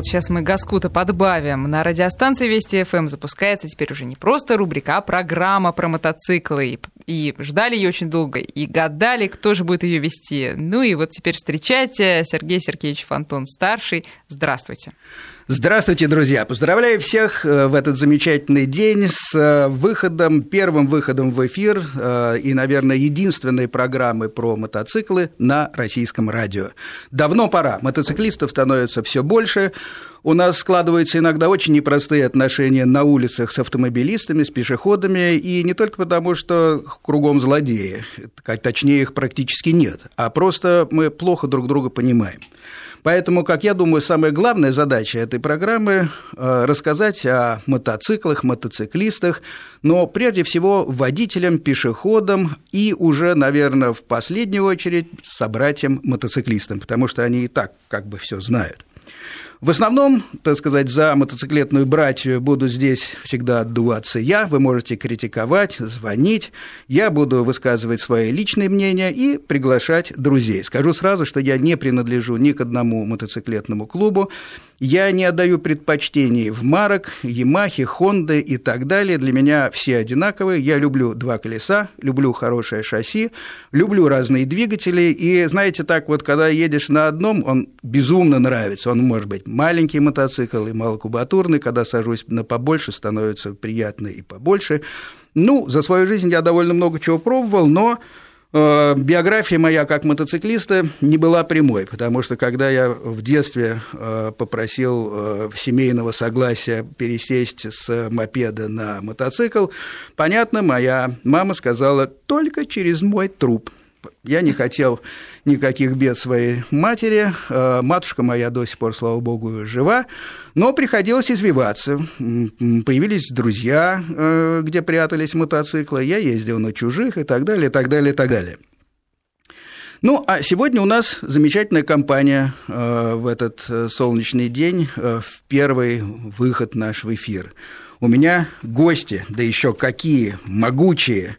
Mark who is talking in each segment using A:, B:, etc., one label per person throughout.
A: вот сейчас мы газку-то подбавим. На радиостанции Вести ФМ запускается теперь уже не просто рубрика, а программа про мотоциклы. И ждали ее очень долго, и гадали, кто же будет ее вести. Ну и вот теперь встречайте Сергей Сергеевич Фонтон старший. Здравствуйте.
B: Здравствуйте, друзья! Поздравляю всех э, в этот замечательный день с э, выходом, первым выходом в эфир э, и, наверное, единственной программы про мотоциклы на российском радио. Давно пора. Мотоциклистов становится все больше. У нас складываются иногда очень непростые отношения на улицах с автомобилистами, с пешеходами, и не только потому, что кругом злодеи, точнее их практически нет, а просто мы плохо друг друга понимаем. Поэтому, как я думаю, самая главная задача этой программы э, – рассказать о мотоциклах, мотоциклистах, но прежде всего водителям, пешеходам и уже, наверное, в последнюю очередь собратьям-мотоциклистам, потому что они и так как бы все знают. В основном, так сказать, за мотоциклетную братью буду здесь всегда отдуваться я. Вы можете критиковать, звонить. Я буду высказывать свои личные мнения и приглашать друзей. Скажу сразу, что я не принадлежу ни к одному мотоциклетному клубу. Я не отдаю предпочтений в марок, Ямахе, Хонды и так далее. Для меня все одинаковые. Я люблю два колеса, люблю хорошее шасси, люблю разные двигатели. И знаете, так вот, когда едешь на одном, он безумно нравится. Он может быть маленький мотоцикл и малокубатурный. Когда сажусь на побольше, становится приятно и побольше. Ну, за свою жизнь я довольно много чего пробовал, но биография моя как мотоциклиста не была прямой, потому что когда я в детстве э, попросил э, семейного согласия пересесть с мопеда на мотоцикл, понятно, моя мама сказала только через мой труп. Я не хотел никаких бед своей матери. Э, матушка моя до сих пор, слава богу, жива. Но приходилось извиваться. Появились друзья, э, где прятались мотоциклы. Я ездил на чужих и так далее, и так далее, и так далее. Ну, а сегодня у нас замечательная компания э, в этот солнечный день, в первый выход наш в эфир. У меня гости, да еще какие могучие,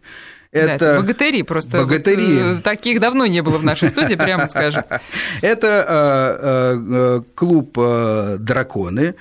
A: это, да, это богатыри просто.
B: Богатыри.
A: Вот, э, таких давно не было в нашей студии, прямо скажем.
B: Это э, э, клуб «Драконы».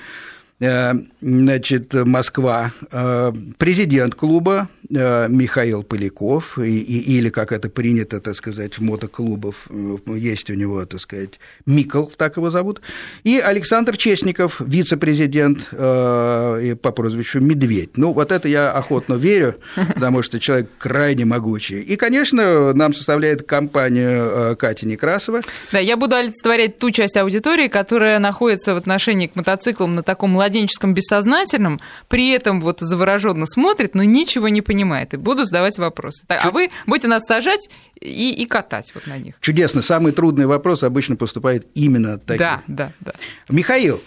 B: Э, значит, Москва, э, президент клуба э, Михаил Поляков, и, и, или, как это принято, так сказать, в мотоклубов, есть у него, так сказать, Микл, так его зовут, и Александр Честников, вице-президент по прозвищу Медведь. Ну, вот это я охотно верю, потому что человек крайне могучий. И, конечно, нам составляет компанию Катя Некрасова.
A: Да, я буду олицетворять ту часть аудитории, которая находится в отношении к мотоциклам на таком младенческом бессознательном, при этом вот завороженно смотрит, но ничего не понимает, и буду задавать вопросы. Так, а вы будете нас сажать и, и катать вот на них.
B: Чудесно. Самый трудный вопрос обычно поступает именно таким.
A: Да, да, да.
B: Михаил,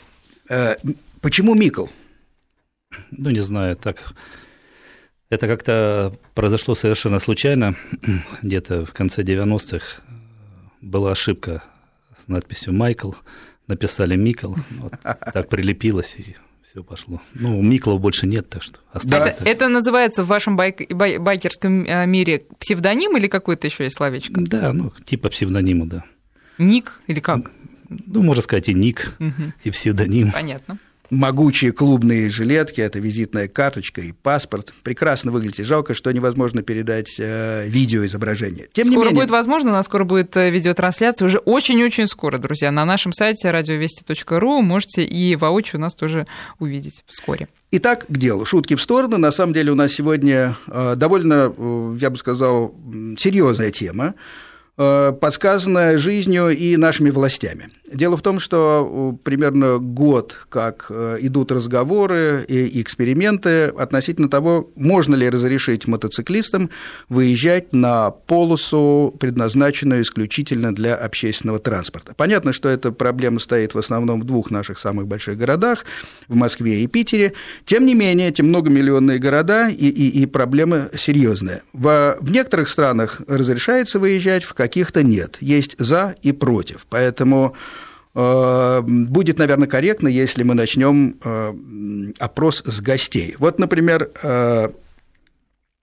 B: э, почему Микл?
C: Ну, не знаю, так... Это как-то произошло совершенно случайно. Где-то в конце 90-х была ошибка с надписью «Майкл», написали Микл, вот, так прилепилось и все пошло. Ну, Миклов больше нет, так что
A: да. это, это называется в вашем байк, бай, байкерском э, мире псевдоним или какое-то еще есть словечко?
C: Да, ну, типа псевдонима, да.
A: Ник или как?
C: Ну, можно сказать, и ник, угу. и псевдоним.
A: Понятно
B: могучие клубные жилетки, это визитная карточка и паспорт. Прекрасно выглядите. Жалко, что невозможно передать э, видеоизображение.
A: Тем скоро не менее... будет возможно, у нас скоро будет э, видеотрансляция, уже очень-очень скоро, друзья. На нашем сайте радиовести.ру можете и воочию нас тоже увидеть вскоре.
B: Итак, к делу. Шутки в сторону. На самом деле у нас сегодня э, довольно, я бы сказал, серьезная тема. Э, подсказанное жизнью и нашими властями. Дело в том, что примерно год, как э, идут разговоры и эксперименты относительно того, можно ли разрешить мотоциклистам выезжать на полосу, предназначенную исключительно для общественного транспорта. Понятно, что эта проблема стоит в основном в двух наших самых больших городах, в Москве и Питере. Тем не менее, эти многомиллионные города и, и, и проблемы серьезные. В, в некоторых странах разрешается выезжать, в каких-то нет. Есть за и против. Поэтому будет, наверное, корректно, если мы начнем э, опрос с гостей. Вот, например, э,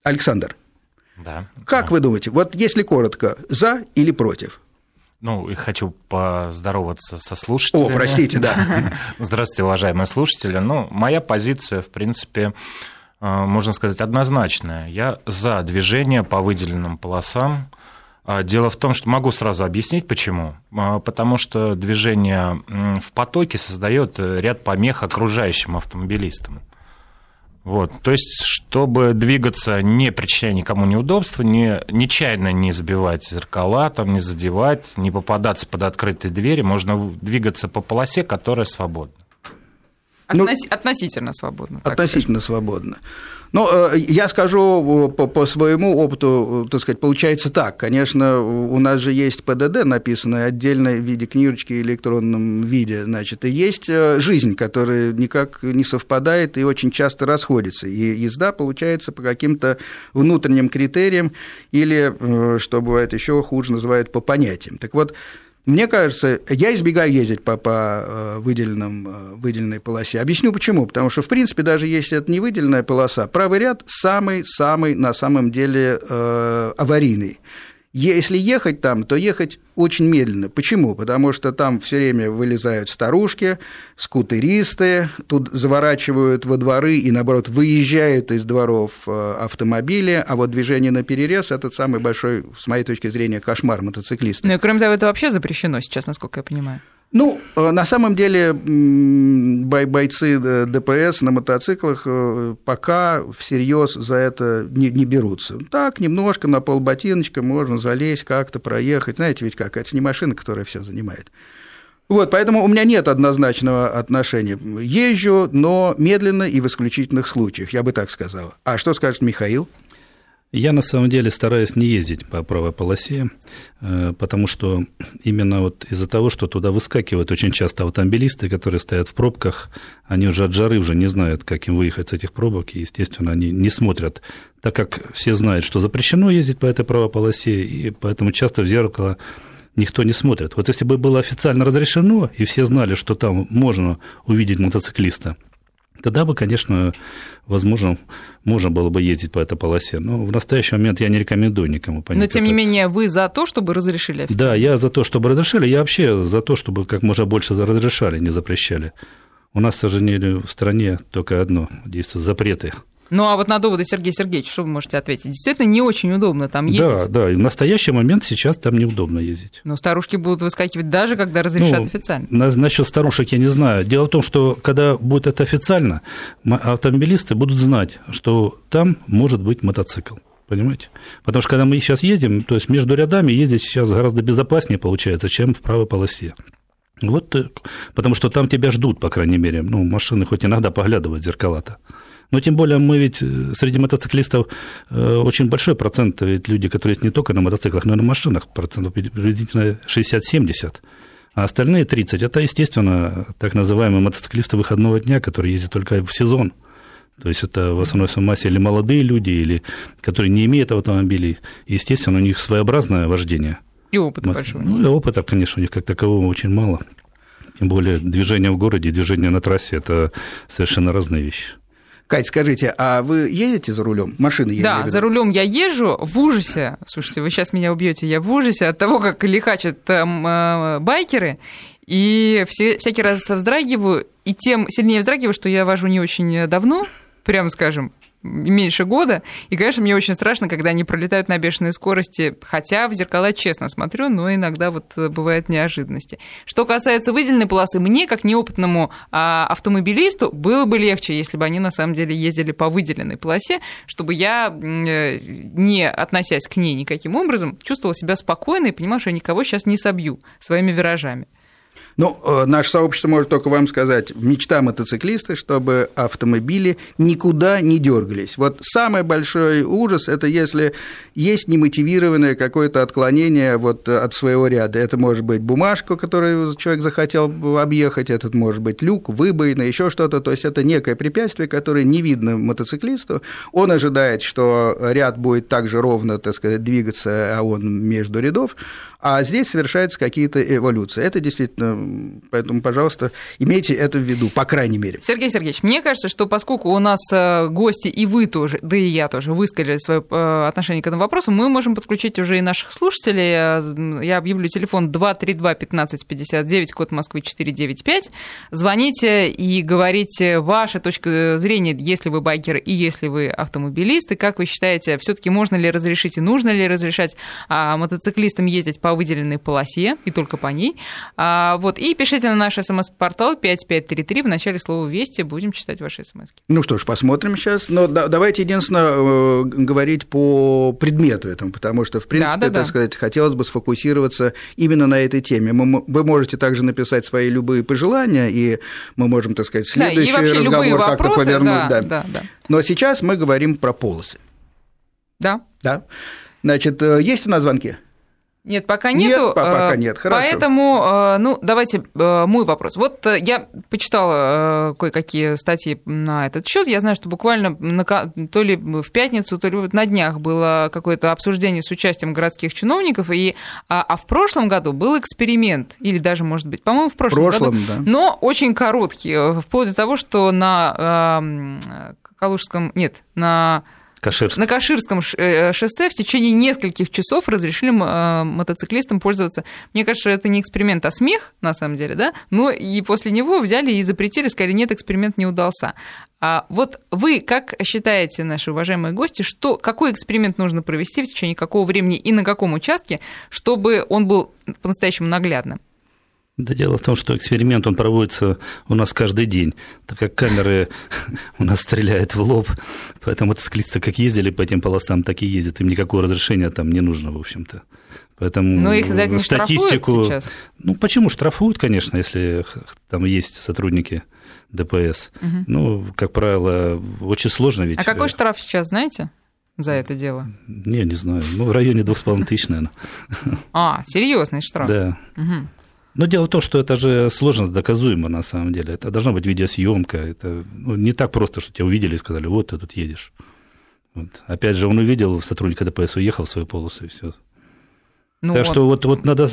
B: Александр.
D: Да.
B: Как
D: да.
B: вы думаете, вот если коротко, за или против?
D: Ну, и хочу поздороваться со слушателями.
B: О, простите, да.
D: Здравствуйте, уважаемые слушатели. Ну, моя позиция, в принципе, э, можно сказать, однозначная. Я за движение по выделенным полосам. А дело в том, что могу сразу объяснить, почему. А, потому что движение в потоке создает ряд помех окружающим автомобилистам. Вот, то есть, чтобы двигаться, не причиняя никому неудобства, не, нечаянно не забивать зеркала, там, не задевать, не попадаться под открытые двери, можно двигаться по полосе, которая свободна.
A: Относ... Ну, относительно свободно.
B: Относительно свободно. Ну, э, я скажу э, по, по своему опыту, э, так сказать, получается так. Конечно, у нас же есть ПДД, написанное отдельно в виде книжечки в электронном виде, значит, и есть жизнь, которая никак не совпадает и очень часто расходится. И езда получается по каким-то внутренним критериям или, что бывает еще хуже, называют по понятиям. Так вот, мне кажется, я избегаю ездить по, по э, выделенным, э, выделенной полосе. Объясню почему. Потому что, в принципе, даже если это не выделенная полоса, правый ряд самый-самый на самом деле э, аварийный. Если ехать там, то ехать очень медленно. Почему? Потому что там все время вылезают старушки, скутеристы, тут заворачивают во дворы и, наоборот, выезжают из дворов э, автомобили, а вот движение на перерез – это самый большой, с моей точки зрения, кошмар мотоциклиста.
A: Ну и, кроме того, это вообще запрещено сейчас, насколько я понимаю.
B: Ну, э, на самом деле бойцы ДПС на мотоциклах э, пока всерьез за это не, не берутся. Так, немножко на полботиночка можно залезть, как-то проехать. Знаете, ведь как, это не машина, которая все занимает. Вот, поэтому у меня нет однозначного отношения. Езжу, но медленно и в исключительных случаях, я бы так сказал. А что скажет Михаил?
C: Я на самом деле стараюсь не ездить по правой полосе, э, потому что именно вот из-за того, что туда выскакивают очень часто автомобилисты, которые стоят в пробках, они уже от жары уже не знают, как им выехать с этих пробок, и, естественно, они не смотрят, так как все знают, что запрещено ездить по этой правой полосе, и поэтому часто в зеркало никто не смотрит. Вот если бы было официально разрешено, и все знали, что там можно увидеть мотоциклиста, Тогда бы, конечно, возможно, можно было бы ездить по этой полосе. Но в настоящий момент я не рекомендую никому
A: понять. Но, тем не менее, вы за то, чтобы разрешили
C: официально? Да, я за то, чтобы разрешили. Я вообще за то, чтобы как можно больше разрешали, не запрещали. У нас, к сожалению, в стране только одно – действуют запреты –
A: ну а вот на доводы Сергея Сергеевича что вы можете ответить? Действительно, не очень удобно там ездить. Да,
C: да, и в настоящий момент сейчас там неудобно ездить.
A: Но старушки будут выскакивать даже, когда разрешат ну, официально.
C: На, насчет старушек я не знаю. Дело в том, что когда будет это официально, автомобилисты будут знать, что там может быть мотоцикл. Понимаете? Потому что когда мы сейчас едем, то есть между рядами ездить сейчас гораздо безопаснее получается, чем в правой полосе. Вот, потому что там тебя ждут, по крайней мере. Ну, машины хоть иногда поглядывают зеркала-то. Но тем более мы ведь э, среди мотоциклистов э, очень большой процент, ведь люди, которые есть не только на мотоциклах, но и на машинах, процентов приблизительно 60-70. А остальные 30 – это, естественно, так называемые мотоциклисты выходного дня, которые ездят только в сезон. То есть это в основной массе или молодые люди, или которые не имеют автомобилей. Естественно, у них своеобразное вождение.
A: И опыта большого.
C: Ну, и опыта, конечно, у них как такового очень мало. Тем более движение в городе и движение на трассе – это совершенно разные вещи.
B: Кать, скажите, а вы едете за рулем? Машины
A: едете? Да, за рулем я езжу в ужасе. Слушайте, вы сейчас меня убьете, я в ужасе от того, как лихачат там э, байкеры. И все, всякий раз вздрагиваю, и тем сильнее вздрагиваю, что я вожу не очень давно, прямо скажем, меньше года. И, конечно, мне очень страшно, когда они пролетают на бешеной скорости, хотя в зеркала честно смотрю, но иногда вот э, бывают неожиданности. Что касается выделенной полосы, мне, как неопытному а, автомобилисту, было бы легче, если бы они на самом деле ездили по выделенной полосе, чтобы я, э, не относясь к ней никаким образом, чувствовала себя спокойно и понимала, что я никого сейчас не собью своими виражами.
B: Ну, э, наше сообщество может только вам сказать, мечта мотоциклиста, чтобы автомобили никуда не дергались. Вот самый большой ужас – это если есть немотивированное какое-то отклонение вот от своего ряда. Это может быть бумажка, которую человек захотел объехать, это может быть люк, выбоина, еще что-то. То есть это некое препятствие, которое не видно мотоциклисту. Он ожидает, что ряд будет также ровно, так сказать, двигаться, а он между рядов. А здесь совершаются какие-то эволюции. Это действительно Поэтому, пожалуйста, имейте это в виду, по крайней мере.
A: Сергей Сергеевич, мне кажется, что поскольку у нас э, гости и вы тоже, да и я тоже высказали свое э, отношение к этому вопросу, мы можем подключить уже и наших слушателей. Я объявлю телефон 232 15 59, код Москвы 495. Звоните и говорите ваша точка зрения, если вы байкер и если вы автомобилист, и как вы считаете, все-таки можно ли разрешить и нужно ли разрешать а, мотоциклистам ездить по выделенной полосе и только по ней. А, вот, и пишите на наш смс-портал 5533 в начале слова «Вести», будем читать ваши смс.
B: Ну что ж, посмотрим сейчас. Но да, давайте единственное э, говорить по предмету этому, потому что, в принципе, да, да, так да. сказать, хотелось бы сфокусироваться именно на этой теме. Мы, вы можете также написать свои любые пожелания, и мы можем, так сказать, следующий да, разговор как-то повернуть. Да, да. Да, да. Но сейчас мы говорим про полосы.
A: Да.
B: Да. Значит, э, есть у нас звонки?
A: Нет, пока нету.
B: Нет, пока э, нет, хорошо.
A: Поэтому, э, ну, давайте мой вопрос. Вот я почитала кое-какие статьи на этот счет. Я знаю, что буквально на, то ли в пятницу, то ли на днях было какое-то обсуждение с участием городских чиновников, и, а, а в прошлом году был эксперимент, или даже, может быть, по-моему, в прошлом, прошлом году, да. но очень короткий, вплоть до того, что на э, Калужском, нет, на
C: Каширск.
A: На Каширском э, шоссе в течение нескольких часов разрешили э, мотоциклистам пользоваться. Мне кажется, это не эксперимент, а смех, на самом деле, да? Но и после него взяли и запретили, сказали, нет, эксперимент не удался. А вот вы как считаете, наши уважаемые гости, что, какой эксперимент нужно провести в течение какого времени и на каком участке, чтобы он был по-настоящему наглядным?
C: Да дело в том, что эксперимент, он проводится у нас каждый день, так как камеры у нас стреляют в лоб, поэтому мотоциклисты как ездили по этим полосам, так и ездят, им никакого разрешения там не нужно, в общем-то. Поэтому
A: Но их за это статистику... сейчас?
C: Ну, почему штрафуют, конечно, если там есть сотрудники ДПС. Угу. Ну, как правило, очень сложно ведь.
A: А какой штраф сейчас, знаете? за это дело?
C: Не, не знаю. Ну, в районе двух с половиной тысяч, наверное.
A: А, серьезный штраф.
C: Да. Угу. Но дело в том, что это же сложно доказуемо на самом деле. Это должна быть видеосъемка. Это ну, не так просто, что тебя увидели и сказали, вот ты тут едешь. Вот. Опять же, он увидел сотрудника ДПС, уехал в свою полосу и все. Ну так вот. что вот, вот надо,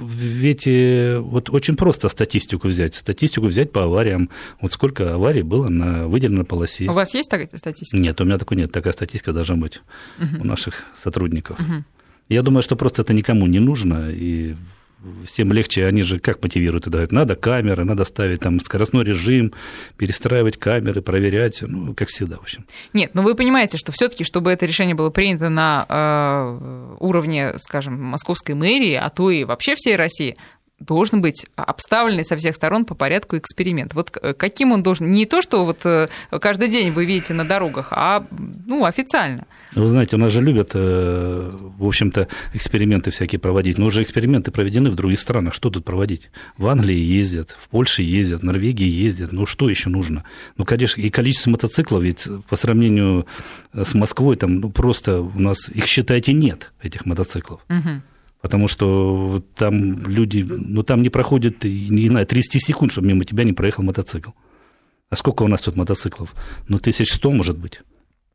C: ведь э, вот очень просто статистику взять. Статистику взять по авариям. Вот сколько аварий было на выделенной полосе.
A: У вас есть такая статистика?
C: Нет, у меня такой нет. Такая статистика должна быть угу. у наших сотрудников. Угу. Я думаю, что просто это никому не нужно, и всем легче, они же как мотивируют дают, надо камеры, надо ставить там скоростной режим, перестраивать камеры, проверять, ну, как всегда, в общем.
A: Нет, но вы понимаете, что все таки чтобы это решение было принято на э, уровне, скажем, московской мэрии, а то и вообще всей России, должен быть обставленный со всех сторон по порядку эксперимент. Вот каким он должен? Не то, что вот э, каждый день вы видите на дорогах, а ну, официально.
C: Вы знаете, у нас же любят, э, в общем-то, эксперименты всякие проводить. Но уже эксперименты проведены в других странах. Что тут проводить? В Англии ездят, в Польше ездят, в Норвегии ездят. Ну, что еще нужно? Ну, конечно, и количество мотоциклов, ведь по сравнению с Москвой, там ну, просто у нас, их, считайте, нет, этих мотоциклов. Угу. Потому что там люди, ну там не проходит, не знаю, 30 секунд, чтобы мимо тебя не проехал мотоцикл. А сколько у нас тут мотоциклов? Ну, тысяч сто, может быть.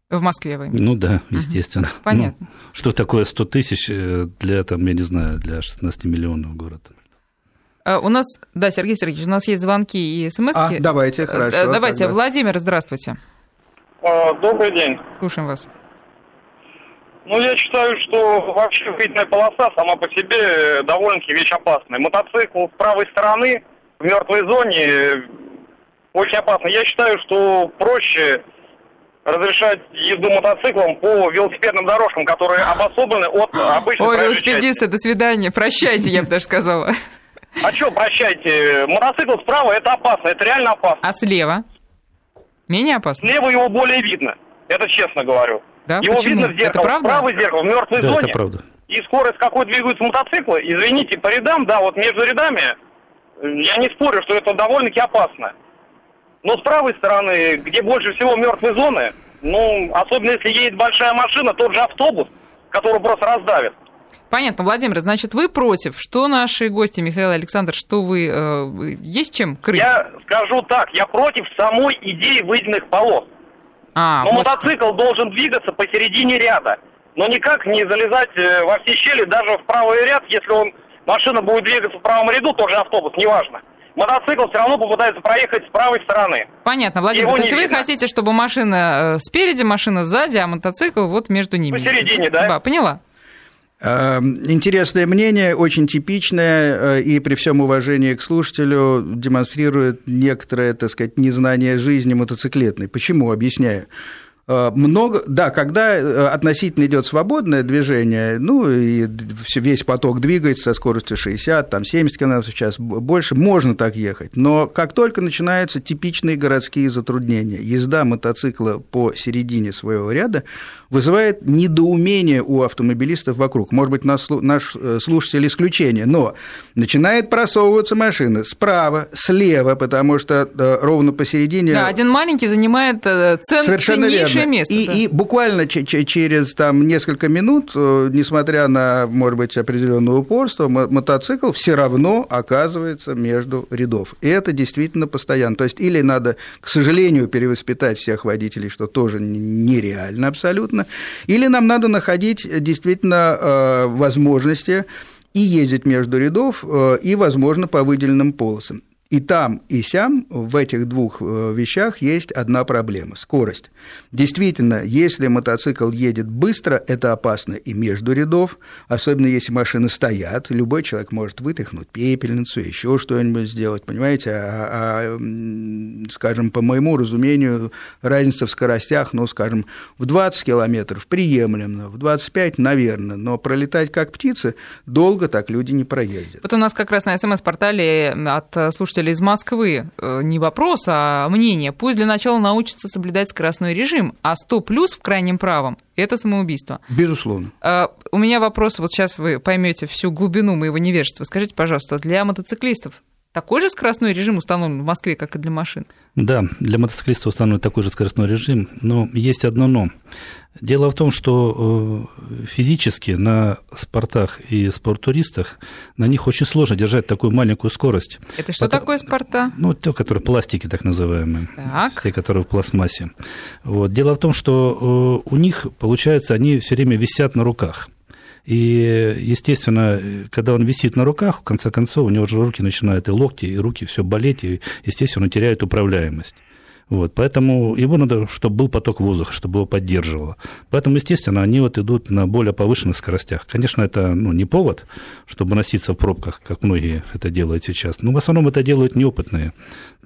A: В Москве вы имеете?
C: Ну да, естественно.
A: Угу. Понятно. Ну,
C: что такое 100 тысяч э, для, там, я не знаю, для 16 миллионов города?
A: А, у нас, да, Сергей Сергеевич, у нас есть звонки и смс
B: А, давайте, хорошо.
A: Э, давайте, тогда. Владимир, здравствуйте.
E: А, добрый день.
A: Слушаем вас.
E: Ну, я считаю, что вообще выделенная полоса сама по себе довольно-таки вещь опасная. Мотоцикл с правой стороны в мертвой зоне очень опасно. Я считаю, что проще разрешать езду мотоциклом по велосипедным дорожкам, которые обособлены от обычных
A: Ой, велосипедисты, до свидания. Прощайте, я бы даже сказала.
E: А что, прощайте. Мотоцикл справа это опасно, это реально опасно.
A: А слева? Менее опасно?
E: Слева его более видно. Это честно говорю.
A: Да?
E: Его
A: Почему?
E: видно в зеркало,
A: это правда?
E: правое зеркало, в мертвой
C: да,
E: зоне.
C: это правда.
E: И скорость, какой двигаются мотоциклы, извините, по рядам, да, вот между рядами, я не спорю, что это довольно-таки опасно. Но с правой стороны, где больше всего мертвые зоны, ну, особенно если едет большая машина, тот же автобус, который просто раздавит.
A: Понятно, Владимир, значит, вы против. Что наши гости, Михаил и Александр, что вы... Э, есть чем крыть?
E: Я скажу так, я против самой идеи выделенных полос. А, Но вот... мотоцикл должен двигаться посередине ряда. Но никак не залезать э, во все щели, даже в правый ряд, если он машина будет двигаться в правом ряду, тот же автобус, неважно. Мотоцикл все равно попытается проехать с правой стороны.
A: Понятно, Владимир.
E: Его
A: То есть
E: не
A: вы
E: видно.
A: хотите, чтобы машина э, спереди, машина сзади, а мотоцикл вот между ними.
E: Посередине, да?
A: Да, поняла.
B: Э, Интересное мнение, очень типичное, э, и при всем уважении к слушателю демонстрирует некоторое, так сказать, незнание жизни мотоциклетной. Почему? Объясняю. Э, Много, да, когда э, относительно идет свободное движение, ну и весь поток двигается со скоростью 60, там 70 км в час, больше, можно так ехать. Но как только начинаются типичные городские затруднения, езда мотоцикла по середине своего ряда вызывает недоумение у автомобилистов вокруг. Может быть, наш, наш э, слушатель исключение, но начинает просовываться машина справа, слева, потому что э, ровно посередине...
A: Да, один маленький занимает э, цен,
B: Совершенно
A: ценнейшее
B: верно.
A: место.
B: И,
A: да.
B: и буквально че- че- через там, несколько минут, несмотря на, может быть, определенное упорство, мо- мотоцикл все равно оказывается между рядов. И это действительно постоянно. То есть или надо, к сожалению, перевоспитать всех водителей, что тоже нереально абсолютно, или нам надо находить э, действительно э, возможности и ездить между рядов, э, и, возможно, по выделенным полосам. И там, и сям в этих двух э, вещах есть одна проблема – скорость. Действительно, если мотоцикл едет быстро, это опасно и между рядов, особенно если машины стоят, любой человек может вытряхнуть пепельницу, еще что-нибудь сделать, понимаете? А, а, скажем, по моему разумению, разница в скоростях, ну, скажем, в 20 километров приемлемо, в 25, наверное, но пролетать как птицы долго так люди не проездят.
A: Вот у нас как раз на СМС-портале от э, слушателей из Москвы э, не вопрос, а мнение. Пусть для начала научатся соблюдать скоростной режим, а 100 плюс в крайнем правом – это самоубийство.
B: Безусловно.
A: Э, У меня вопрос, вот сейчас вы поймете всю глубину моего невежества. Скажите, пожалуйста, для мотоциклистов такой же скоростной режим установлен в Москве, как и для машин?
C: Да, для мотоциклиста установлен такой же скоростной режим, но есть одно но. Дело в том, что э, физически на спортах и спорттуристах на них очень сложно держать такую маленькую скорость.
A: Это что
C: Потом-
A: такое спорта?
C: Ну, те, которые пластики, так называемые.
A: Так.
C: Те, которые в пластмассе. Вот. Дело в том, что э, у них, получается, они все время висят на руках. И, естественно, когда он висит на руках, в конце концов, у него же руки начинают и локти, и руки все болеть, и, естественно, он теряет управляемость. Вот, поэтому его надо, чтобы был поток воздуха, чтобы его поддерживало. Поэтому, естественно, они вот идут на более повышенных скоростях. Конечно, это ну, не повод, чтобы носиться в пробках, как многие это делают сейчас. Но в основном это делают неопытные.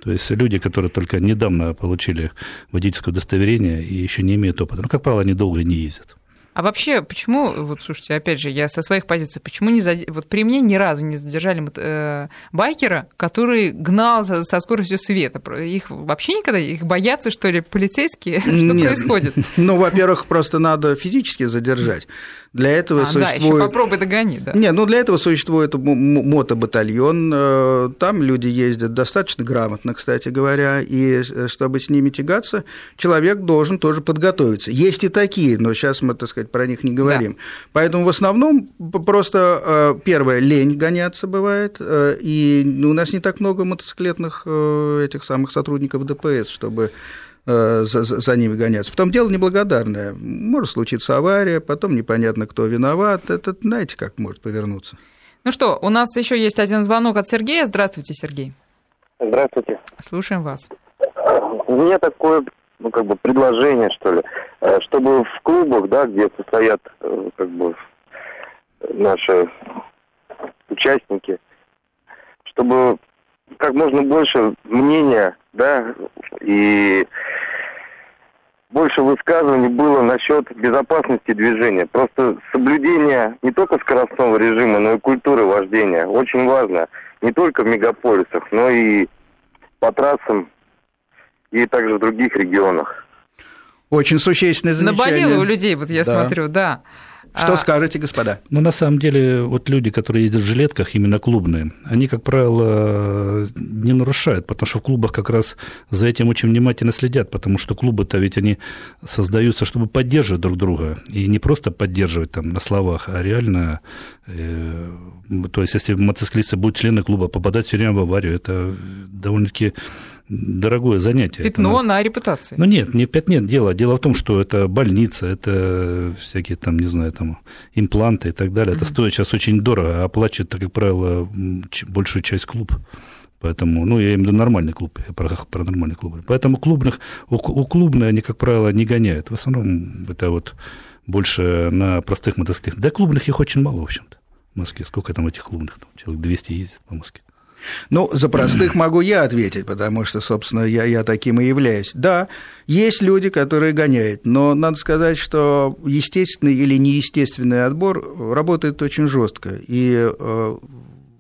C: То есть люди, которые только недавно получили водительское удостоверение и еще не имеют опыта. Ну, как правило, они долго не ездят.
A: А вообще, почему, вот слушайте, опять же, я со своих позиций, почему не зад... вот при мне ни разу не задержали э, байкера, который гнал со, со скоростью света? Их вообще никогда, их боятся, что ли, полицейские? Что
B: Нет.
A: происходит?
B: Ну, во-первых, просто надо физически задержать. Для этого
A: А, да, еще
B: существует...
A: попробуй догони, да.
B: Не, ну для этого существует мотобатальон, э, там люди ездят достаточно грамотно, кстати говоря, и э, чтобы с ними тягаться, человек должен тоже подготовиться. Есть и такие, но сейчас мы, так сказать, про них не говорим. Поэтому в основном просто, э, первое, лень гоняться бывает, и у нас не так много мотоциклетных этих самых сотрудников ДПС, чтобы за, за- за ними гоняться. Потом дело неблагодарное. Может случиться авария, потом непонятно, кто виноват. Это, знаете, как может повернуться.
A: Ну что, у нас еще есть один звонок от Сергея. Здравствуйте, Сергей.
F: Здравствуйте.
A: Слушаем вас.
F: У меня такое, ну, как бы, предложение, что ли, э, чтобы в клубах, да, где состоят, э, как бы, наши участники, чтобы как можно больше мнения, да, и больше высказываний было насчет безопасности движения. Просто соблюдение не только скоростного режима, но и культуры вождения. Очень важно. Не только в мегаполисах, но и по трассам и также в других регионах.
B: Очень существенное замечание.
A: Наболело у людей, вот я
B: Да.
A: смотрю, да.
B: Что
A: А,
B: скажете, господа?
C: Ну, на самом деле, вот люди, которые ездят в жилетках, именно клубные, они, как правило, не нарушают, потому что в клубах как раз за этим очень внимательно следят, потому что клубы-то ведь они создаются, чтобы поддерживать друг друга, и не просто поддерживать там на словах, а реально, э, то есть если мотоциклисты будут члены клуба, попадать все время в аварию, это довольно-таки дорогое занятие.
A: Пятно это, на репутации.
C: Ну нет, не пять нет дело. Дело в том, что это больница, это всякие там, не знаю, там импланты и так далее. Это стоит сейчас очень дорого, а оплачивает, как правило, большую часть клуб. Поэтому, ну, я имею в виду нормальный клуб, я про, про нормальный клуб. Поэтому клубных, у, у клубных они, как правило, не гоняют. В основном это вот больше на простых мотоциклах. Да клубных их очень мало, в общем-то, в Москве. Сколько там этих клубных? Там, человек 200 ездит по Москве.
B: Ну, за простых могу я ответить, потому что, собственно, я, я таким и являюсь. Да, есть люди, которые гоняют, но надо сказать, что естественный или неестественный отбор работает очень жестко. И э,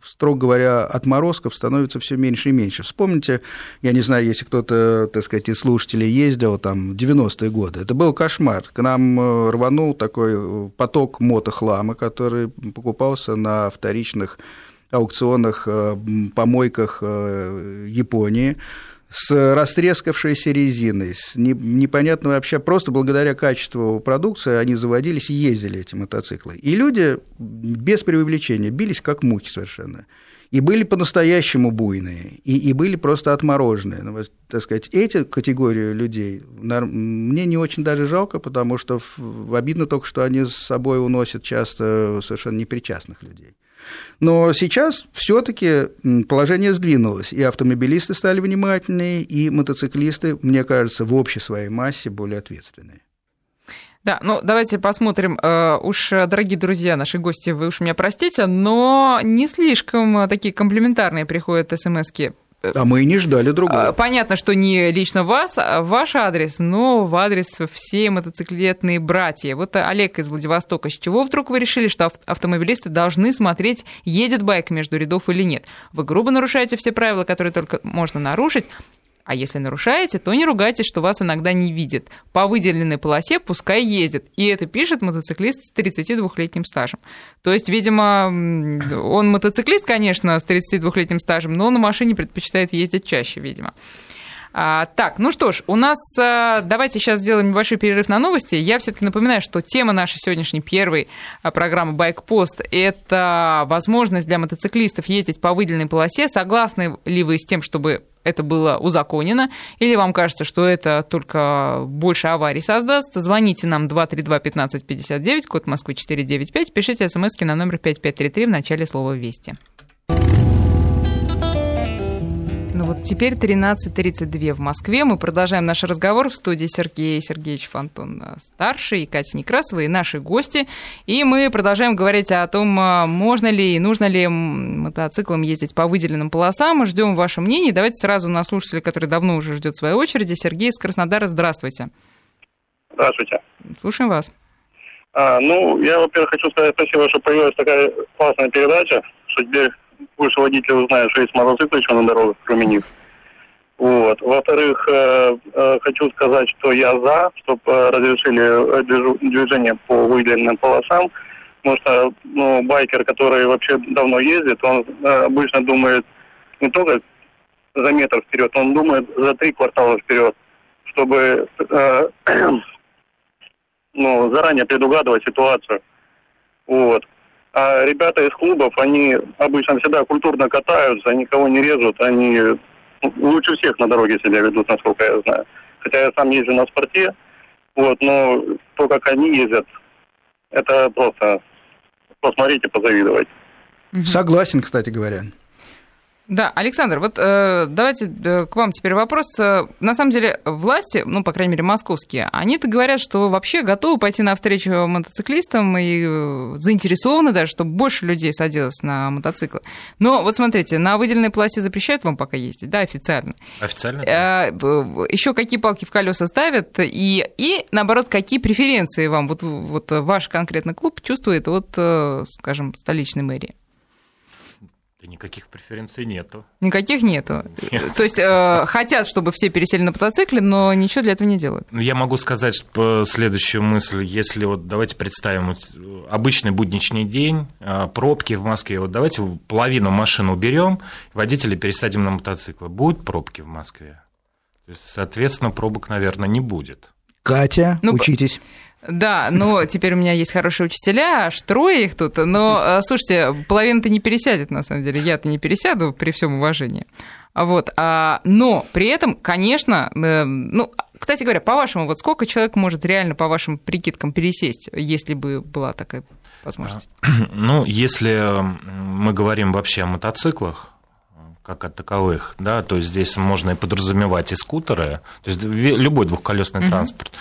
B: строго говоря, отморозков становится все меньше и меньше. Вспомните, я не знаю, если кто-то, так сказать, из слушателей ездил там в 90-е годы, это был кошмар. К нам э, рванул такой поток мотохлама, который покупался на вторичных аукционах, э, помойках Японии с растрескавшейся резиной, с непонятно вообще, просто благодаря качеству продукции они заводились и ездили эти мотоциклы. И люди без преувеличения бились как мухи совершенно. И были по-настоящему буйные, и, и были просто отмороженные. Ну, так сказать, эти категории людей мне не очень даже жалко, потому что обидно только, что они с собой уносят часто совершенно непричастных людей. Но сейчас все-таки положение сдвинулось, и автомобилисты стали внимательнее, и мотоциклисты, мне кажется, в общей своей массе более ответственные.
A: Да, ну давайте посмотрим. Э, уж, дорогие друзья, наши гости, вы уж меня простите, но не слишком такие комплиментарные приходят смс-ки
B: а мы и не ждали другого.
A: А, понятно, что не лично вас, а ваш адрес, но в адрес все мотоциклетные братья. Вот Олег из Владивостока. С чего вдруг вы решили, что автомобилисты должны смотреть, едет байк между рядов или нет? Вы грубо нарушаете все правила, которые только можно нарушить, а если нарушаете, то не ругайтесь, что вас иногда не видят. По выделенной полосе пускай ездит. И это пишет мотоциклист с 32-летним стажем. То есть, видимо, он мотоциклист, конечно, с 32-летним стажем, но на машине предпочитает ездить чаще, видимо. А, так, ну что ж, у нас а, давайте сейчас сделаем небольшой перерыв на новости. Я все-таки напоминаю, что тема нашей сегодняшней первой а, программы Байкпост – это возможность для мотоциклистов ездить по выделенной полосе. Согласны ли вы с тем, чтобы это было узаконено, или вам кажется, что это только больше аварий создаст, звоните нам 232-1559, код Москвы 495, пишите смс на номер 5533 в начале слова «Вести». Вот теперь 13.32 в Москве. Мы продолжаем наш разговор в студии Сергей Сергеевич Фонтон э, старший и Катя Некрасова и наши гости. И мы продолжаем говорить о том, э, можно ли и нужно ли мотоциклам ездить по выделенным полосам. Ждем ваше мнение. Давайте сразу на слушателя, который давно уже ждет своей очереди. Сергей из Краснодара, здравствуйте.
G: Здравствуйте.
A: Слушаем вас.
G: А, ну, я, во-первых, хочу сказать спасибо, что появилась такая классная передача, что теперь больше водители узнают, что есть мотоциклы еще на дорогах, кроме них. Вот. Во-вторых, э, э, хочу сказать, что я за, чтобы э, разрешили э, движение по выделенным полосам, потому что ну, байкер, который вообще давно ездит, он э, обычно думает не только за метр вперед, он думает за три квартала вперед, чтобы э, ну, заранее предугадывать ситуацию. Вот. А ребята из клубов, они обычно всегда культурно катаются, никого не режут, они лучше всех на дороге себя ведут, насколько я знаю. Хотя я сам езжу на спорте, вот, но то, как они ездят, это просто посмотрите, позавидовать.
B: Согласен, кстати говоря.
A: Да, Александр, вот э, давайте э, к вам теперь вопрос. Э, на самом деле власти, ну, по крайней мере, московские, они-то говорят, что вообще готовы пойти навстречу мотоциклистам и э, заинтересованы даже, чтобы больше людей садилось на мотоциклы. Но вот смотрите, на выделенной полосе запрещают вам пока ездить, да, официально?
D: Официально? Э,
A: еще какие палки в колеса ставят и, и, наоборот, какие преференции вам вот, вот ваш конкретно клуб чувствует от, э, скажем, столичной мэрии?
D: Да никаких преференций нету.
A: Никаких нету. Нет. То есть э, хотят, чтобы все пересели на мотоцикле, но ничего для этого не делают.
D: Ну, я могу сказать следующую мысль. Если вот давайте представим вот, обычный будничный день, э, пробки в Москве. Вот давайте половину машин уберем, водителей пересадим на мотоциклы. Будут пробки в Москве? То есть, соответственно, пробок, наверное, не будет.
B: Катя, ну, учитесь.
A: Да, но теперь у меня есть хорошие учителя, аж трое их тут. Но, э, слушайте, половина-то не пересядет, на самом деле. Я-то не пересяду при всем уважении. Вот, а, но при этом, конечно, э, ну, кстати говоря, по-вашему, вот сколько человек может реально, по вашим прикидкам, пересесть, если бы была такая возможность?
D: Ну, если мы говорим вообще о мотоциклах, как о таковых, да, то есть здесь можно и подразумевать и скутеры, то есть любой двухколесный угу. транспорт.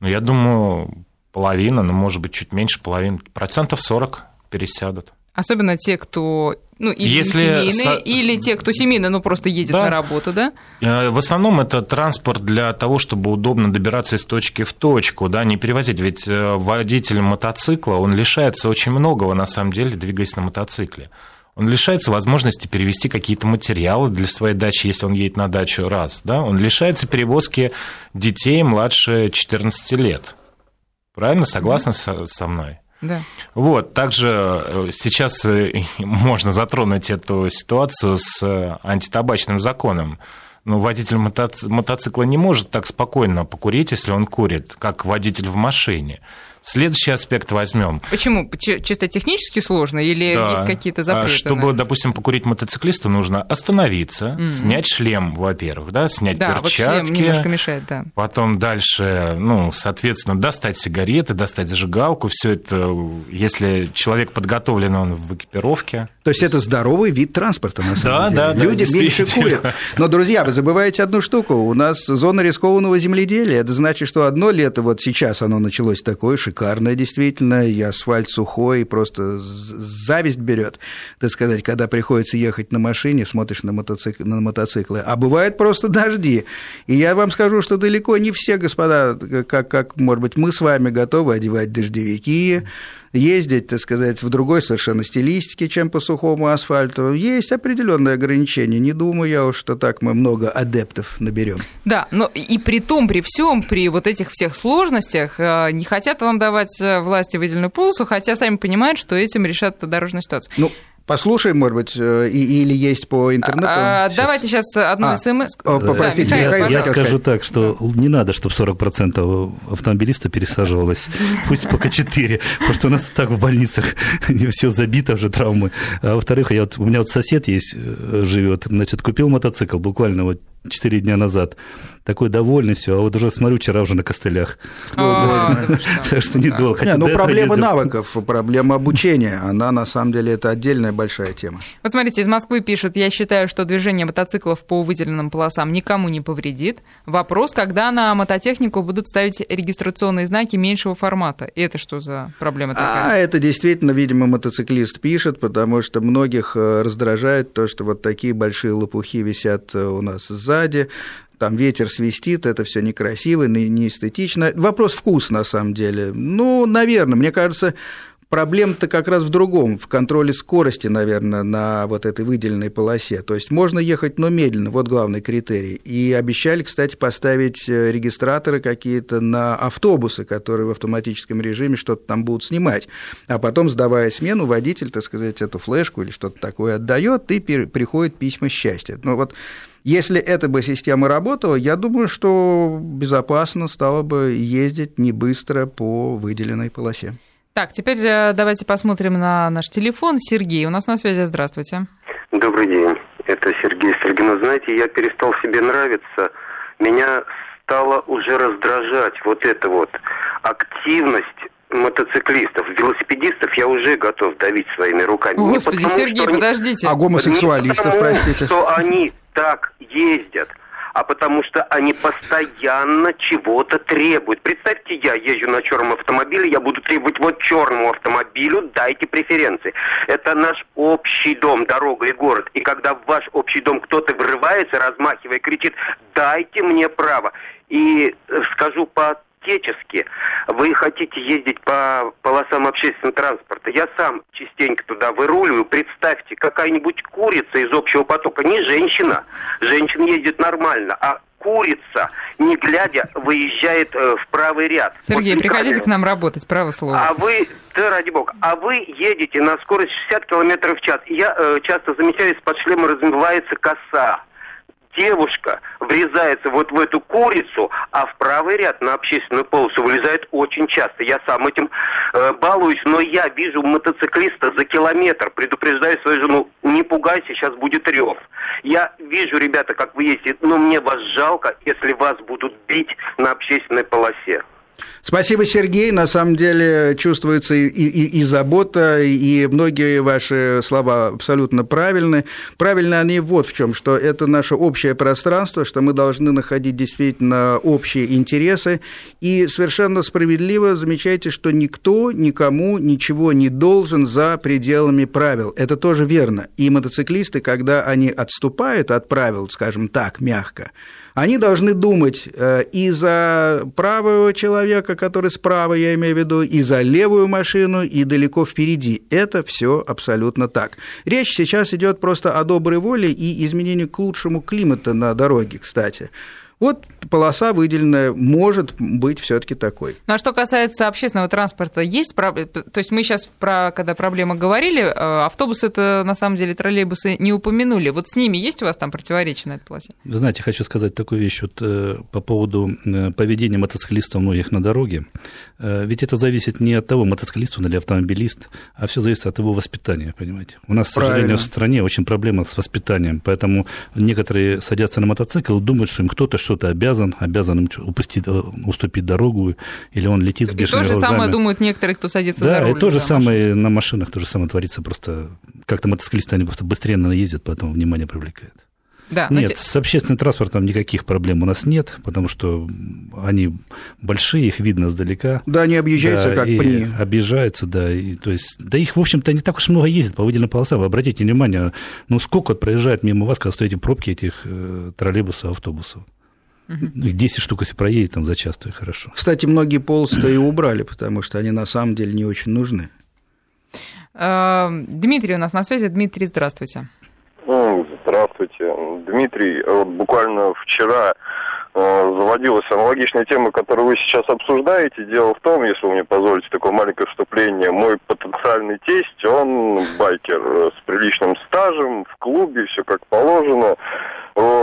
D: Но я думаю, половина, ну, может быть, чуть меньше половины, процентов 40 пересядут.
A: Особенно те, кто ну, или Если семейные, со... или те, кто семейный, но просто едет да. на работу, да?
D: Э, в основном это транспорт для того, чтобы удобно добираться из точки в точку, да, не перевозить. Ведь э, водитель мотоцикла, он лишается очень многого, на самом деле, двигаясь на мотоцикле. Он лишается возможности перевести какие-то материалы для своей дачи, если он едет на дачу раз. Да? Он лишается перевозки детей младше 14 лет. Правильно? Согласны mm-hmm. со мной?
A: Да.
D: Вот, также э, сейчас э, можно затронуть эту ситуацию с э, антитабачным законом. Но водитель мотоцикла не может так спокойно покурить, если он курит, как водитель в машине. Следующий аспект возьмем.
A: Почему? Чисто технически сложно или да. есть какие-то запреты?
D: Чтобы, допустим, покурить мотоциклисту, нужно остановиться, mm-hmm. снять шлем, во-первых, да, снять да, перчатки. Вот шлем
A: немножко мешает, да.
D: Потом дальше, ну, соответственно, достать сигареты, достать зажигалку. Все это, если человек подготовлен, он в экипировке.
B: То есть это здоровый вид транспорта, на самом да, деле. Да, Люди да, меньше курят. Но, друзья, вы забываете одну штуку. У нас зона рискованного земледелия. Это значит, что одно лето, вот сейчас оно началось такое, шикарное действительно, и асфальт сухой, и просто зависть берет, так сказать, когда приходится ехать на машине, смотришь на, мотоцикл, на мотоциклы. А бывает просто дожди. И я вам скажу, что далеко не все, господа, как, как может быть, мы с вами готовы одевать дождевики, ездить, так сказать, в другой совершенно стилистике, чем по сухому асфальту. Есть определенные ограничения. Не думаю я уж, что так мы много адептов наберем.
A: Да, но и при том, при всем, при вот этих всех сложностях э, не хотят вам давать э, власти выделенную полосу, хотя сами понимают, что этим решат дорожную ситуацию.
B: Ну, Послушаем, может быть, э, или есть по интернету? А,
A: сейчас. Давайте сейчас одну а, смс.
C: Попростите, да, Михаил, я, я скажу так, что не надо, чтобы 40% автомобилистов пересаживалось. Пусть пока 4, потому что у нас так в больницах все забито уже травмы. А во-вторых, я вот, у меня вот сосед есть, э, живет, значит, купил мотоцикл буквально вот 4 дня назад такой довольный, все, а вот уже смотрю, вчера уже на костылях.
B: Так что недолго. Ну, проблема навыков, проблема обучения, она на самом деле это отдельная большая тема.
A: Вот смотрите, из Москвы пишут, я считаю, что движение мотоциклов по выделенным полосам никому не повредит. Вопрос, когда на мототехнику будут ставить регистрационные знаки меньшего формата. И это что за проблема такая?
B: А это действительно, видимо, мотоциклист пишет, потому что многих э, раздражает то, что вот такие большие лопухи висят э, у нас сзади, там ветер свистит, это все некрасиво, не эстетично. Вопрос вкус, на самом деле. Ну, наверное, мне кажется, Проблема-то как раз в другом, в контроле скорости, наверное, на вот этой выделенной полосе. То есть можно ехать, но медленно, вот главный критерий. И обещали, кстати, поставить э, регистраторы какие-то на автобусы, которые в автоматическом режиме что-то там будут снимать. А потом, сдавая смену, водитель, так сказать, эту флешку или что-то такое отдает, и приходит письма счастья. Ну вот если эта бы система работала, я думаю, что безопасно стало бы ездить не быстро по выделенной полосе.
A: Так, теперь э, давайте посмотрим на наш телефон. Сергей у нас на связи. Здравствуйте.
H: Добрый день. Это Сергей Сергей. знаете, я перестал себе нравиться. Меня стало уже раздражать вот эта вот активность мотоциклистов, велосипедистов я уже готов давить своими руками.
A: Господи, потому, Сергей, подождите.
B: Они, а гомосексуалистов,
H: потому,
B: простите.
H: что они так ездят, а потому что они постоянно чего-то требуют. Представьте, я езжу на черном автомобиле, я буду требовать вот черному автомобилю, дайте преференции. Это наш общий дом, дорога и город. И когда в ваш общий дом кто-то врывается, размахивая, кричит, дайте мне право. И э, скажу по отечески. Вы хотите ездить по полосам общественного транспорта. Я сам частенько туда выруливаю. Представьте, какая-нибудь курица из общего потока, не женщина. Женщина ездит нормально, а курица, не глядя, выезжает э, в правый ряд.
A: Сергей, вот приходите к нам работать, право слово.
H: А вы, да ради бога, а вы едете на скорость 60 км в час. Я э, часто замечаю, из-под шлема развивается коса девушка врезается вот в эту курицу, а в правый ряд на общественную полосу вылезает очень часто. Я сам этим э, балуюсь, но я вижу мотоциклиста за километр, предупреждаю свою жену, не пугайся, сейчас будет рев. Я вижу, ребята, как вы ездите, но мне вас жалко, если вас будут бить на общественной полосе.
B: Спасибо, Сергей. На самом деле чувствуется и, и, и забота, и многие ваши слова абсолютно правильны. Правильно они вот в чем, что это наше общее пространство, что мы должны находить действительно общие интересы. И совершенно справедливо замечаете, что никто никому ничего не должен за пределами правил. Это тоже верно. И мотоциклисты, когда они отступают от правил, скажем так, мягко, они должны думать э, и за правого человека, который справа, я имею в виду, и за левую машину, и далеко впереди. Это все абсолютно так. Речь сейчас идет просто о доброй воле и изменении к лучшему климата на дороге, кстати. Вот полоса выделенная может быть все-таки такой.
A: Ну а что касается общественного транспорта, есть проблема? То есть мы сейчас про, когда проблема говорили, э, автобусы это на самом деле троллейбусы не упомянули. Вот с ними есть у вас там противоречия на этой полосе?
C: Вы знаете, хочу сказать такую вещь вот, э, по поводу э, поведения мотоциклистов многих на дороге. Ведь это зависит не от того, мотоциклист он или автомобилист, а все зависит от его воспитания, понимаете. У нас, к сожалению, в стране очень проблема с воспитанием, поэтому некоторые садятся на мотоцикл и думают, что им кто-то что-то обязан, обязан им упустить, э, уступить дорогу, или он летит с бешеными
A: И то же
C: глазами.
A: самое думают некоторые, кто садится
C: да,
A: за руль.
C: Да, и то же самое
A: машин.
C: на машинах, то же самое творится, просто как-то мотоциклисты, они просто быстрее, ездят, поэтому внимание привлекают.
A: Да,
C: нет,
A: те...
C: с общественным транспортом никаких проблем у нас нет, потому что они большие, их видно издалека.
B: Да, они объезжаются
C: да,
B: как
C: и
B: пни.
C: Объезжаются, да. И, то есть, да их, в общем-то, не так уж много ездит по выделенным полосам. Вы обратите внимание, ну сколько проезжает мимо вас, когда стоите в пробке этих э, троллейбусов, автобусов. Их 10 штук, если проедет там за час, то и хорошо.
B: Кстати, многие полосы-то и убрали, потому что они на самом деле не очень нужны.
A: Дмитрий у нас на связи. Дмитрий, здравствуйте.
I: Здравствуйте. Дмитрий, вот буквально вчера э, заводилась аналогичная тема, которую вы сейчас обсуждаете. Дело в том, если вы мне позволите такое маленькое вступление, мой потенциальный тесть, он байкер э, с приличным стажем, в клубе, все как положено.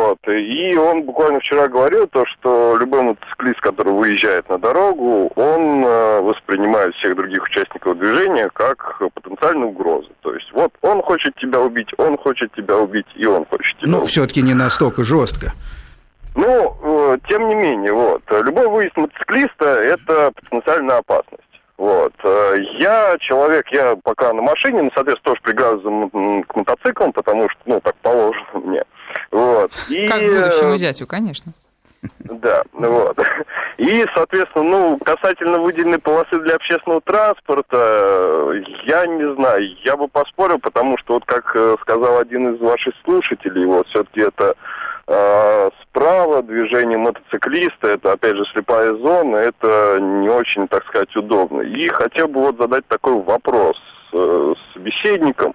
I: Вот. И он буквально вчера говорил то, что любой мотоциклист, который выезжает на дорогу, он э, воспринимает всех других участников движения как потенциальную угрозу. То есть вот он хочет тебя убить, он хочет тебя убить, и он хочет тебя
B: Ну,
I: убить.
B: все-таки не настолько жестко.
I: Ну, э, тем не менее, вот, любой выезд мотоциклиста – это потенциальная опасность. Вот. э, Я человек, я пока на машине, ну, соответственно, тоже привязан к мотоциклам, потому что, ну, так положено мне. Вот. И,
A: Как будущему зятю, конечно.
I: Да, вот. И, соответственно, ну, касательно выделенной полосы для общественного транспорта, я не знаю, я бы поспорил, потому что, вот как э, сказал один из ваших слушателей, вот, все-таки это э, справа движение мотоциклиста, это, опять же, слепая зона, это не очень, так сказать, удобно. И хотел бы вот задать такой вопрос э, собеседникам,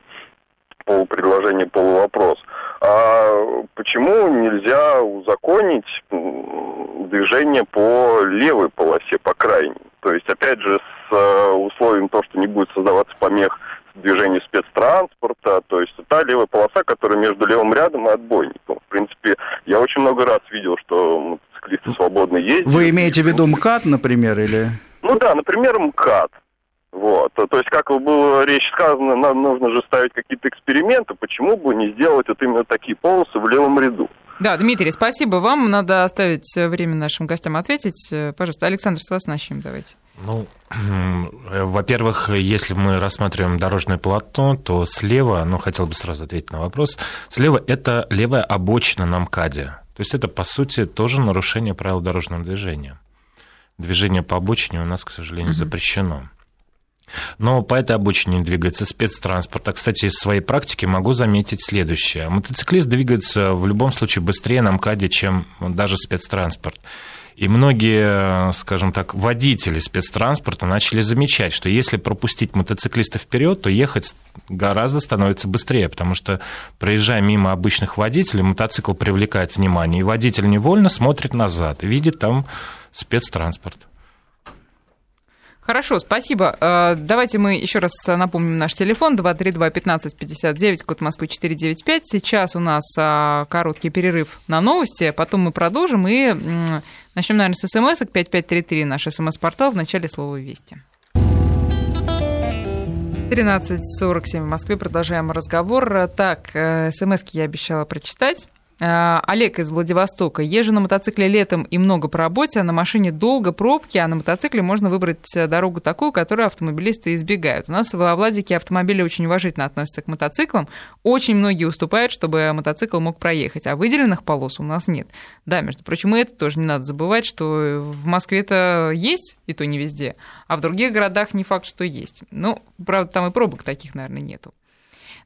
I: полупредложение, полувопрос. А почему нельзя узаконить движение по левой полосе, по крайней? То есть, опять же, с э, условием то, что не будет создаваться помех движению спецтранспорта, то есть та левая полоса, которая между левым рядом и отбойником. В принципе, я очень много раз видел, что мотоциклисты свободно ездят.
B: Вы имеете в виду МКАД, например, или...
I: Ну да, например, МКАД. Вот. То есть, как было речь сказано, нам нужно же ставить какие-то эксперименты, почему бы не сделать вот именно такие полосы в левом ряду?
A: Да, Дмитрий, спасибо вам. Надо оставить время нашим гостям ответить. Пожалуйста, Александр, с вас начнем, давайте.
D: Ну, во-первых, если мы рассматриваем дорожное полотно, то слева, ну, хотел бы сразу ответить на вопрос, слева это левая обочина на МКАДе. То есть это, по сути, тоже нарушение правил дорожного движения. Движение по обочине у нас, к сожалению, запрещено. Но по этой обочине двигается спецтранспорт. А, кстати, из своей практики могу заметить следующее. Мотоциклист двигается в любом случае быстрее на МКАДе, чем даже спецтранспорт. И многие, скажем так, водители спецтранспорта начали замечать, что если пропустить мотоциклиста вперед, то ехать гораздо становится быстрее, потому что, проезжая мимо обычных водителей, мотоцикл привлекает внимание, и водитель невольно смотрит назад видит там спецтранспорт.
A: Хорошо, спасибо. Давайте мы еще раз напомним наш телефон 232-1559, код Москвы 495. Сейчас у нас короткий перерыв на новости, потом мы продолжим и начнем, наверное, с смс 5533, наш смс-портал в начале слова «Вести». 13.47 в Москве. Продолжаем разговор. Так, э, смс я обещала прочитать. Э, Олег из Владивостока. Езжу на мотоцикле летом и много по работе, а на машине долго пробки, а на мотоцикле можно выбрать э, дорогу такую, которую автомобилисты избегают. У нас во Владике автомобили очень уважительно относятся к мотоциклам. Очень многие уступают, чтобы мотоцикл мог проехать, а выделенных полос у нас нет. Да, между прочим, и это тоже не надо забывать, что в Москве это есть, и то не везде, а в других городах не факт, что есть. Ну, правда, там и пробок таких, наверное, нету.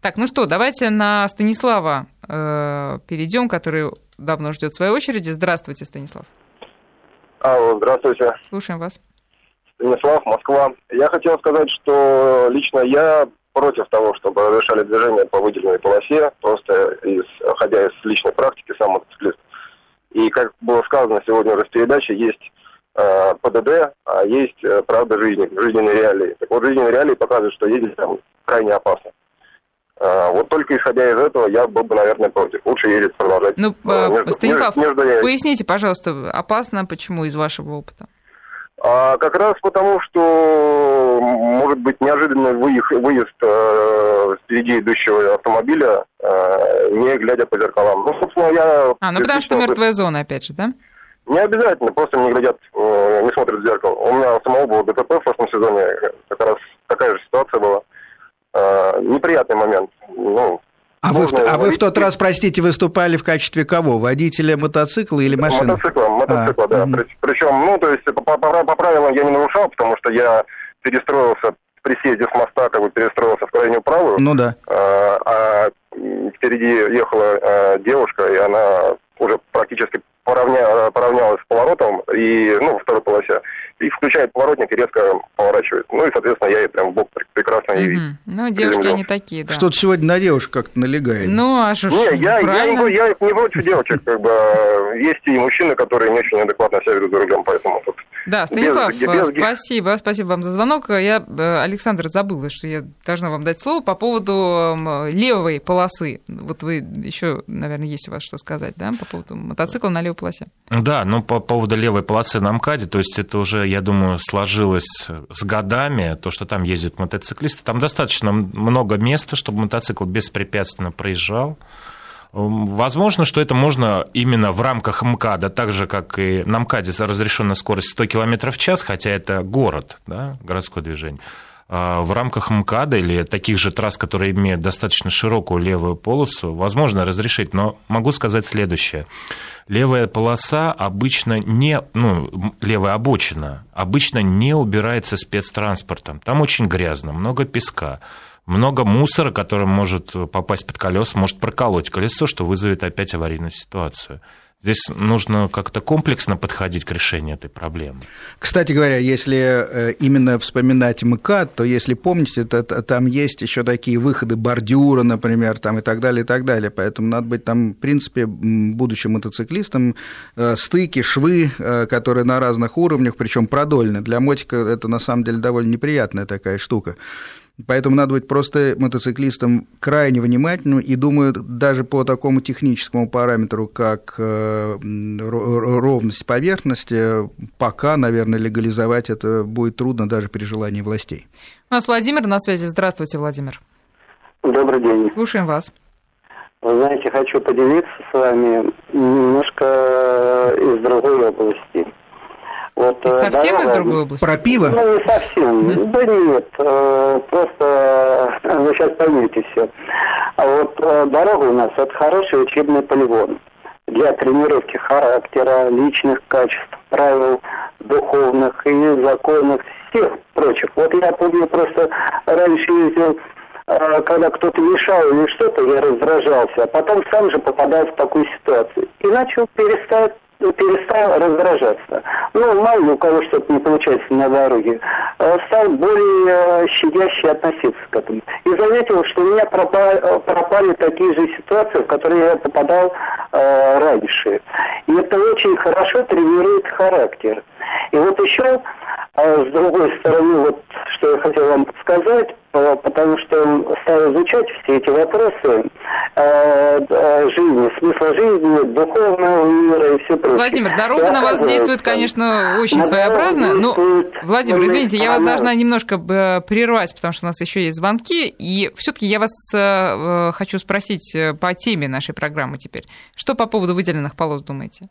A: Так, ну что, давайте на Станислава э, перейдем, который давно ждет своей очереди. Здравствуйте, Станислав.
J: Алло, здравствуйте.
A: Слушаем вас.
J: Станислав, Москва. Я хотел сказать, что лично я против того, чтобы разрешали движение по выделенной полосе, просто из, ходя из личной практики, сам мотоциклист. И, как было сказано сегодня уже в передаче, есть э, ПДД, а есть э, правда жизни, жизненные реалии. Так вот, жизненные реалии показывают, что ездить там крайне опасно. А, вот только исходя из этого, я был бы, наверное, против. Лучше ездить продолжать.
A: Ну,
J: а,
A: между, Станислав, между, между поясните, пожалуйста, опасно, почему из вашего опыта?
J: А, как раз потому, что может быть неожиданный выезд, выезд э, впереди идущего автомобиля, э, не глядя по зеркалам. Ну, собственно, я...
A: А, ну потому что мертвая зона, опять же, да?
J: Не обязательно, просто не глядят, э, не смотрят в зеркало. У меня самого было ДТП в прошлом сезоне, как раз такая же ситуация была. Э, неприятный момент. Ну,
B: а вы, в, а вы в тот раз, простите, выступали в качестве кого? Водителя мотоцикла или машины?
J: Мотоцикла, мотоцикла, а, да. Угу. Причем, ну, то есть по, по, по правилам я не нарушал, потому что я перестроился при съезде с моста, как бы перестроился в крайнюю правую.
B: Ну да.
J: А, а впереди ехала а, девушка, и она уже практически поравня, поравнялась с поворотом, и, ну, во второй полосе и включает поворотник и резко поворачивает. Ну и, соответственно, я ей прям в бок прекрасно не видел.
A: Ну, девушки, они такие, да.
B: Что-то сегодня на девушек как-то налегает.
A: Ну, а что
J: Не, я, я, не, я не против девочек, как бы. Есть и мужчины, которые не очень адекватно себя ведут за рулем, поэтому тут
A: да, Станислав, без, без... спасибо, спасибо вам за звонок. Я, э, Александр, забыла, что я должна вам дать слово по поводу левой полосы. Вот вы еще, наверное, есть у вас что сказать, да, по поводу мотоцикла на левой полосе?
D: Да, ну по поводу левой полосы на МКАДе, то есть это уже, я думаю, сложилось с годами, то, что там ездят мотоциклисты. Там достаточно много места, чтобы мотоцикл беспрепятственно проезжал. Возможно, что это можно именно в рамках МКАДа, так же, как и на МКАДе разрешенная скорость 100 км в час, хотя это город, да, городское движение. А в рамках МКАДа или таких же трасс, которые имеют достаточно широкую левую полосу, возможно разрешить. Но могу сказать следующее. Левая полоса обычно не, ну, левая обочина обычно не убирается спецтранспортом. Там очень грязно, много песка много мусора, который может попасть под колеса, может проколоть колесо, что вызовет опять аварийную ситуацию. Здесь нужно как-то комплексно подходить к решению этой проблемы.
B: Кстати говоря, если э, именно вспоминать МКАД, то если помните, то, там есть еще такие выходы бордюра, например, там и так далее, и так далее. Поэтому надо быть там, в принципе, будущим мотоциклистом, э, стыки, швы, э, которые на разных уровнях, причем продольны. Для мотика это на самом деле довольно неприятная такая штука. Поэтому надо быть просто мотоциклистом крайне внимательным и думаю, даже по такому техническому параметру, как э, ровность поверхности, пока, наверное, легализовать это будет трудно даже при желании властей.
A: У нас Владимир на связи. Здравствуйте, Владимир.
K: Добрый день.
A: Слушаем вас.
K: Вы знаете, хочу поделиться с вами немножко из другой области.
A: Вот, И совсем дорога... из другой области?
B: Про пиво?
K: Ну, не совсем. Да нет, э, просто э, вы сейчас поймете все. А вот э, дорога у нас – это хороший учебный полигон для тренировки характера, личных качеств, правил духовных и законных, всех прочих. Вот я помню, просто раньше ездил когда кто-то мешал или что-то, я раздражался, а потом сам же попадал в такую ситуацию. И начал перестать перестал раздражаться. Ну, мало ли у кого что-то не получается на дороге. Э, стал более э, щадяще относиться к этому. И заметил, что у меня пропали, э, пропали такие же ситуации, в которые я попадал э, раньше. И это очень хорошо тренирует характер. И вот еще, э, с другой стороны, вот что я хотел вам сказать, потому что стал изучать все эти вопросы э, жизни, смысла жизни, духовного мира и все прочее.
A: Владимир, дорога на вас действует, конечно, очень своеобразно. Но, Владимир, извините, я вас должна немножко прервать, потому что у нас еще есть звонки. И все-таки я вас хочу спросить по теме нашей программы теперь. Что по поводу выделенных полос думаете?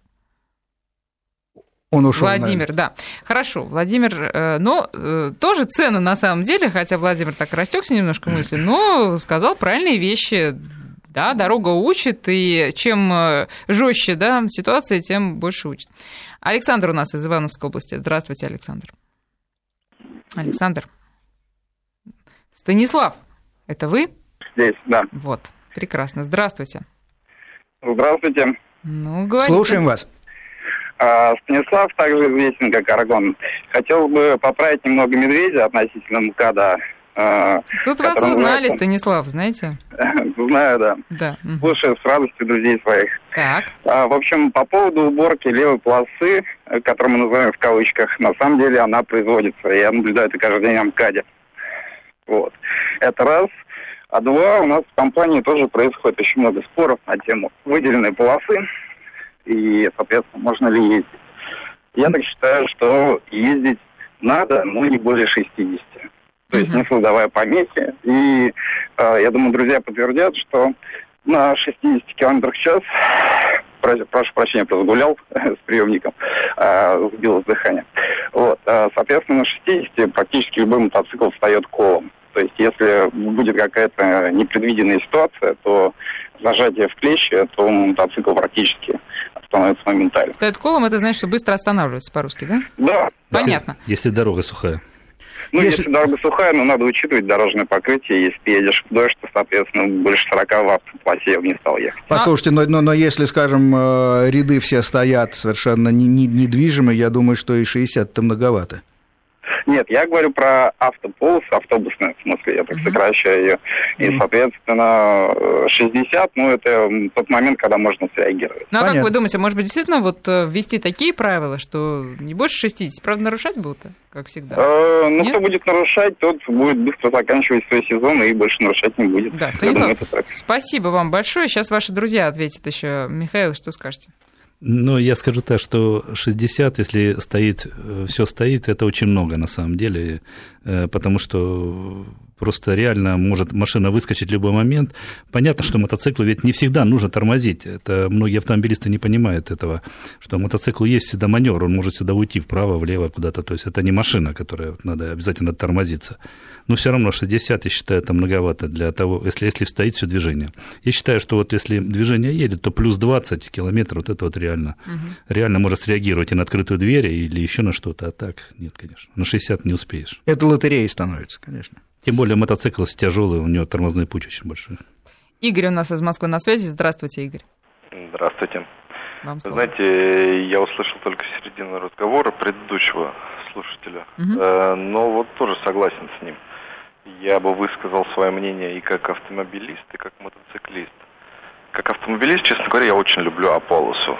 B: Он ушел.
A: Владимир, наверное. да. Хорошо, Владимир, э, но э, тоже цены на самом деле, хотя Владимир так растекся немножко мысли, но сказал правильные вещи. Да, дорога учит, и чем э, жестче да, ситуация, тем больше учит. Александр у нас из Ивановской области. Здравствуйте, Александр. Александр. Станислав, это вы?
L: Здесь, да.
A: Вот, прекрасно. Здравствуйте.
L: Здравствуйте.
A: Ну, говорите.
B: Слушаем вас.
L: А, Станислав также известен как Арагон. Хотел бы поправить немного Медведя относительно МКАДа.
A: А, Тут вас узнали, называется... Станислав, знаете?
L: Знаю, да.
A: Да.
L: Слушаю с радостью друзей своих.
A: Так.
L: А, в общем, по поводу уборки левой полосы, которую мы называем в кавычках, на самом деле она производится. Я наблюдаю это каждый день на МКАДе. Вот. Это раз. А два, у нас в компании тоже происходит очень много споров на тему выделенной полосы и, соответственно, можно ли ездить. Я так считаю, что ездить надо, но не более 60. То есть не создавая помехи. И э, я думаю, друзья подтвердят, что на 60 км в час, прошу прощения, просто гулял с приемником, э, сбилось дыхание. Вот, э, соответственно, на 60 практически любой мотоцикл встает колом. То есть, если будет какая-то непредвиденная ситуация, то зажатие в клещи, то мотоцикл практически становится моментально.
A: Стоит колом, это значит, что быстро останавливается по-русски, да?
L: Да.
A: Понятно.
C: Если, если дорога сухая.
L: Ну, если... если дорога сухая, но надо учитывать дорожное покрытие. Если едешь в дождь, то, соответственно, больше 40 в автопласе я бы не стал ехать.
B: Послушайте, но, но, но если, скажем, э, ряды все стоят совершенно недвижимые, я думаю, что и 60 это многовато.
L: Нет, я говорю про автополос, автобусную, в смысле, я так сокращаю ее. И, соответственно, 60, ну, это тот момент, когда можно среагировать.
A: Ну, а как вы думаете, может быть, действительно вот э, ввести такие правила, что не больше 60? Правда, нарушать будут, как всегда?
L: Э, ну, кто будет нарушать, тот будет быстро заканчивать свой сезон и больше нарушать не будет.
A: Да, Станислав, спасибо вам большое. Сейчас ваши друзья ответят еще. Михаил, что скажете?
C: Ну, я скажу так, что 60, если стоит, э, все стоит, это очень много на самом деле, э, потому что просто реально может машина выскочить в любой момент. Понятно, что мотоциклу ведь не всегда нужно тормозить. Это многие автомобилисты не понимают этого, что мотоциклу есть всегда маневр, он может сюда уйти вправо, влево куда-то. То есть это не машина, которая надо обязательно тормозиться. Но все равно 60, я считаю, это многовато для того, если, если стоит все движение. Я считаю, что вот если движение едет, то плюс 20 километров, вот это вот реально, угу. реально может среагировать и на открытую дверь, или еще на что-то, а так нет, конечно. На 60 не успеешь.
B: Это лотереей становится, конечно.
C: Тем более мотоцикл тяжелый, у него тормозной путь очень большой.
A: Игорь у нас из Москвы на связи. Здравствуйте, Игорь.
M: Здравствуйте. Вам слово. Знаете, я услышал только середину разговора предыдущего слушателя, угу. но вот тоже согласен с ним. Я бы высказал свое мнение и как автомобилист, и как мотоциклист. Как автомобилист, честно говоря, я очень люблю Аполлосу.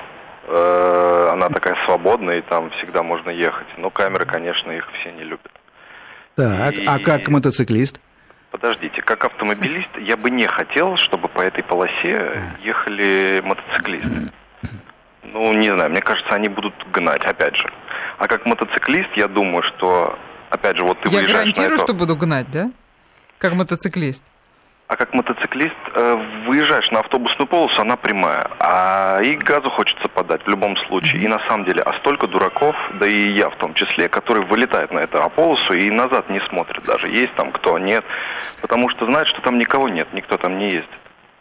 M: Э, она такая свободная, и там всегда можно ехать. Но камеры, конечно, их все не любят.
B: Так, и... а как мотоциклист?
M: Подождите, как автомобилист я бы не хотел, чтобы по этой полосе ехали мотоциклисты. Ну, не знаю, мне кажется, они будут гнать, опять же. А как мотоциклист, я думаю, что, опять же, вот ты
A: я
M: выезжаешь
A: гарантирую,
M: на эту...
A: что буду гнать, да? Как мотоциклист.
M: А как мотоциклист э, выезжаешь на автобусную полосу, она прямая. А и газу хочется подать в любом случае. И на самом деле, а столько дураков, да и я в том числе, которые вылетают на эту полосу и назад не смотрят даже, есть там кто, нет. Потому что знают, что там никого нет, никто там не ездит.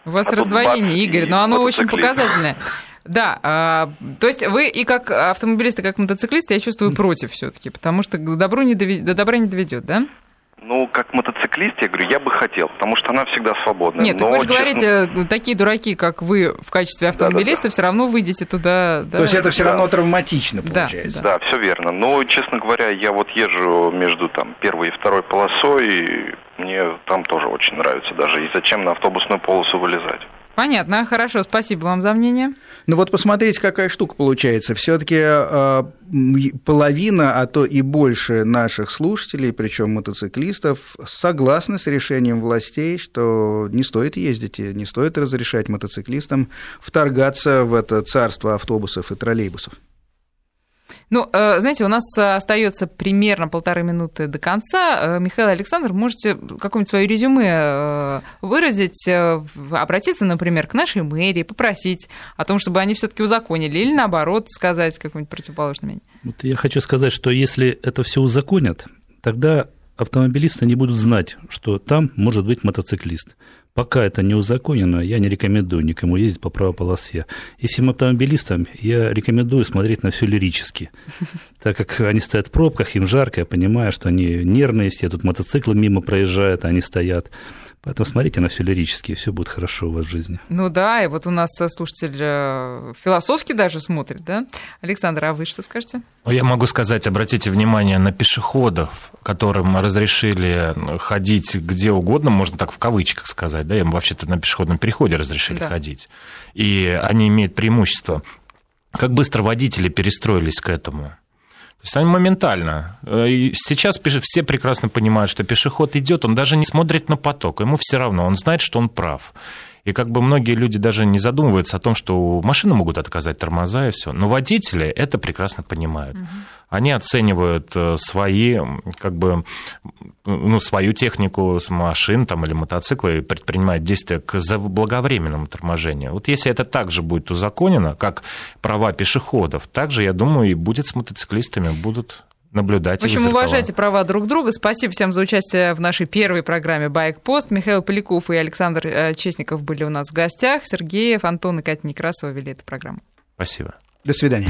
A: У вас а раздвоение, Игорь, но оно очень показательное. Да, а, то есть вы и как автомобилист, и как мотоциклист, я чувствую против все-таки, потому что до добра не доведет, да?
M: Ну, как мотоциклист, я говорю, я бы хотел, потому что она всегда свободная.
A: Нет, но, вы же честно... говорите, такие дураки, как вы в качестве автомобилиста, да, да, да. все равно выйдете туда.
B: Да? То есть это все да. равно травматично получается.
M: Да, да, все верно. Но, честно говоря, я вот езжу между там первой и второй полосой, и мне там тоже очень нравится даже. И зачем на автобусную полосу вылезать?
A: Понятно, хорошо, спасибо вам за мнение.
B: Ну вот посмотрите, какая штука получается. Все-таки э, половина, а то и больше наших слушателей, причем мотоциклистов, согласны с решением властей, что не стоит ездить, не стоит разрешать мотоциклистам вторгаться в это царство автобусов и троллейбусов.
A: Ну, э, знаете, у нас остается примерно полторы минуты до конца. Э, Михаил Александр, можете какое-нибудь свое резюме э, выразить, обратиться, например, к нашей мэрии, попросить о том, чтобы они все-таки узаконили, или наоборот сказать какое-нибудь противоположное мнение?
C: Вот я хочу сказать, что если это все узаконят, тогда автомобилисты не будут знать, что там может быть мотоциклист. Пока это не узаконено, я не рекомендую никому ездить по правой полосе. И всем автомобилистам я рекомендую смотреть на все лирически, так как они стоят в пробках, им жарко, я понимаю, что они нервные все, тут мотоциклы мимо проезжают, а они стоят. Поэтому смотрите на все лирически, и все будет хорошо у вас в жизни.
A: Ну да, и вот у нас слушатель э, философски даже смотрит, да? Александр, а вы что скажете?
D: Ну, я могу сказать, обратите внимание на пешеходов, которым разрешили ходить где угодно, можно так в кавычках сказать, да, им вообще-то на пешеходном переходе разрешили да. ходить. И они имеют преимущество. Как быстро водители перестроились к этому? Есть они моментально. Э, сейчас все прекрасно понимают, что пешеход идет, он даже не смотрит на поток, ему все равно, он знает, что он прав. И как бы многие люди даже не задумываются о том, что машины могут отказать тормоза и все. Но водители это прекрасно понимают. Угу. Они оценивают э, свои, как бы, ну, свою технику с машин там, или мотоциклы и предпринимают действия к заблаговременному торможению. Вот если это также будет узаконено, как права пешеходов, также, я думаю, и будет с мотоциклистами, будут наблюдать.
A: В общем, уважайте права друг друга. Спасибо всем за участие в нашей первой программе «Байкпост». Михаил Поляков и Александр э, Честников были у нас в гостях. Сергеев, Антон и Катя Некрасова вели эту программу.
D: Спасибо.
B: До свидания.